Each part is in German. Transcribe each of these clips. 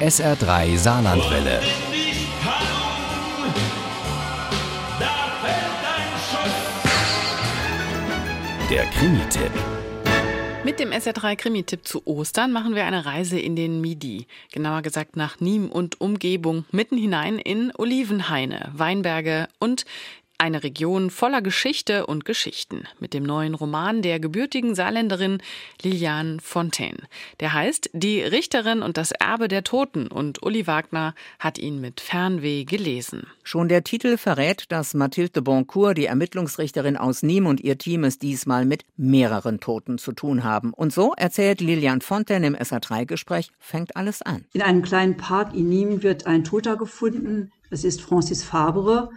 SR3 Saarlandwelle. Der Krimi-Tipp. Mit dem SR3 Krimi-Tipp zu Ostern machen wir eine Reise in den Midi, genauer gesagt nach Nîmes und Umgebung, mitten hinein in Olivenhaine, Weinberge und eine Region voller Geschichte und Geschichten mit dem neuen Roman der gebürtigen Saarländerin Liliane Fontaine. Der heißt Die Richterin und das Erbe der Toten und Uli Wagner hat ihn mit Fernweh gelesen. Schon der Titel verrät, dass Mathilde de Boncourt, die Ermittlungsrichterin aus Nîmes und ihr Team es diesmal mit mehreren Toten zu tun haben. Und so erzählt Liliane Fontaine im SA3-Gespräch, fängt alles an. In einem kleinen Park in Nîmes wird ein Toter gefunden. Es ist Francis Fabre.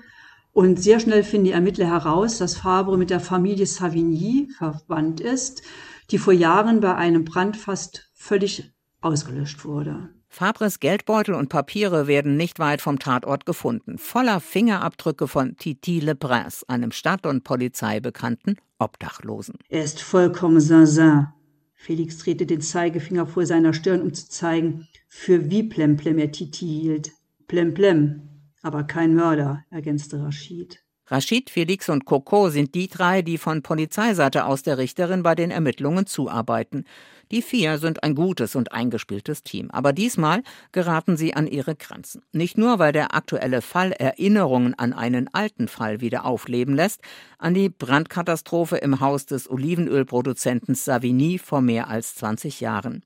Und sehr schnell finden die Ermittler heraus, dass Fabre mit der Familie Savigny verwandt ist, die vor Jahren bei einem Brand fast völlig ausgelöscht wurde. Fabres Geldbeutel und Papiere werden nicht weit vom Tatort gefunden, voller Fingerabdrücke von Titi Le Prince, einem Stadt- und Polizei bekannten Obdachlosen. Er ist vollkommen zinzin. Felix drehte den Zeigefinger vor seiner Stirn, um zu zeigen, für wie Plemplem er Titi hielt. Plemplem, aber kein Mörder, ergänzte Rashid. Rashid, Felix und Coco sind die drei, die von Polizeiseite aus der Richterin bei den Ermittlungen zuarbeiten. Die vier sind ein gutes und eingespieltes Team. Aber diesmal geraten sie an ihre Grenzen. Nicht nur, weil der aktuelle Fall Erinnerungen an einen alten Fall wieder aufleben lässt, an die Brandkatastrophe im Haus des Olivenölproduzenten Savigny vor mehr als 20 Jahren.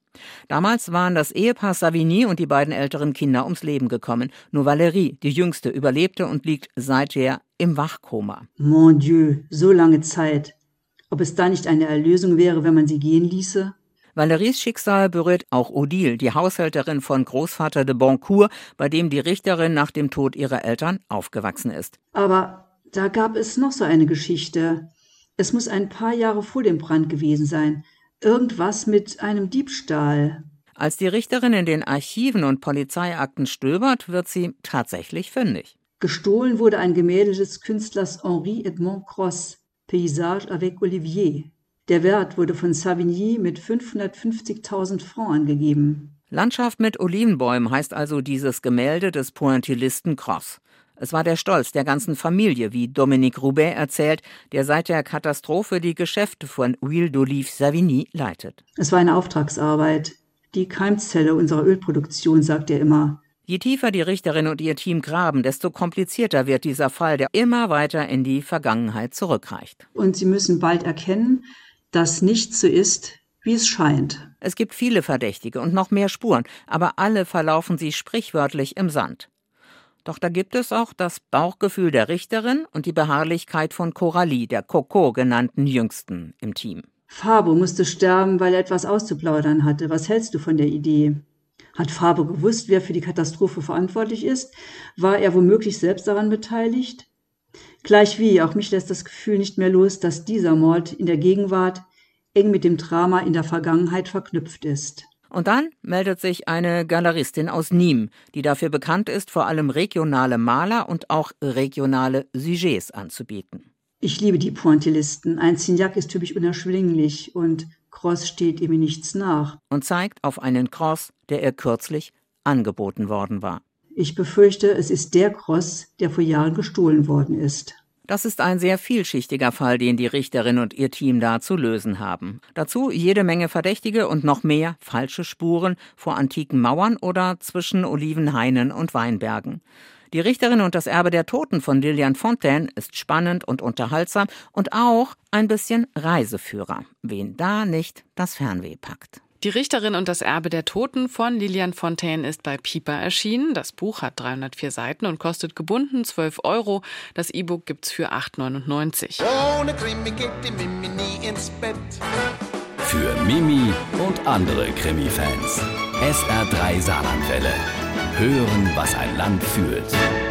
Damals waren das Ehepaar Savigny und die beiden älteren Kinder ums Leben gekommen. Nur Valérie, die jüngste, überlebte und liegt seither im Wachkoma. Mon Dieu, so lange Zeit. Ob es da nicht eine Erlösung wäre, wenn man sie gehen ließe? Valeries Schicksal berührt auch Odile, die Haushälterin von Großvater de Boncourt, bei dem die Richterin nach dem Tod ihrer Eltern aufgewachsen ist. Aber da gab es noch so eine Geschichte. Es muss ein paar Jahre vor dem Brand gewesen sein. Irgendwas mit einem Diebstahl. Als die Richterin in den Archiven und Polizeiakten stöbert, wird sie tatsächlich fündig. Gestohlen wurde ein Gemälde des Künstlers Henri Edmond Cross, Paysage avec Olivier. Der Wert wurde von Savigny mit 550.000 Francs angegeben. Landschaft mit Olivenbäumen heißt also dieses Gemälde des Pointillisten Cross. Es war der Stolz der ganzen Familie, wie Dominique Roubaix erzählt, der seit der Katastrophe die Geschäfte von Huile d'Olive Savigny leitet. Es war eine Auftragsarbeit, die Keimzelle unserer Ölproduktion, sagt er immer. Je tiefer die Richterin und ihr Team graben, desto komplizierter wird dieser Fall, der immer weiter in die Vergangenheit zurückreicht. Und sie müssen bald erkennen, dass nichts so ist, wie es scheint. Es gibt viele Verdächtige und noch mehr Spuren, aber alle verlaufen sie sprichwörtlich im Sand. Doch da gibt es auch das Bauchgefühl der Richterin und die Beharrlichkeit von Coralie, der Coco genannten Jüngsten im Team. Fabo musste sterben, weil er etwas auszuplaudern hatte. Was hältst du von der Idee? Hat Fabo gewusst, wer für die Katastrophe verantwortlich ist? War er womöglich selbst daran beteiligt? Gleichwie, auch mich lässt das Gefühl nicht mehr los, dass dieser Mord in der Gegenwart eng mit dem Drama in der Vergangenheit verknüpft ist. Und dann meldet sich eine Galeristin aus Nîmes, die dafür bekannt ist, vor allem regionale Maler und auch regionale Sujets anzubieten. Ich liebe die Pointillisten. Ein Signac ist typisch unerschwinglich und Cross steht ihm nichts nach. Und zeigt auf einen Cross, der ihr kürzlich angeboten worden war. Ich befürchte, es ist der Cross, der vor Jahren gestohlen worden ist. Das ist ein sehr vielschichtiger Fall, den die Richterin und ihr Team da zu lösen haben. Dazu jede Menge Verdächtige und noch mehr falsche Spuren vor antiken Mauern oder zwischen Olivenhainen und Weinbergen. Die Richterin und das Erbe der Toten von Lilian Fontaine ist spannend und unterhaltsam und auch ein bisschen Reiseführer, wen da nicht das Fernweh packt. Die Richterin und das Erbe der Toten von Lilian Fontaine ist bei Piper erschienen. Das Buch hat 304 Seiten und kostet gebunden 12 Euro. Das E-Book gibt's für 8,99. Ohne Krimi geht die Mimi nie ins Bett. Für Mimi und andere Krimi-Fans. SR3 Saarlandwelle. Hören, was ein Land fühlt.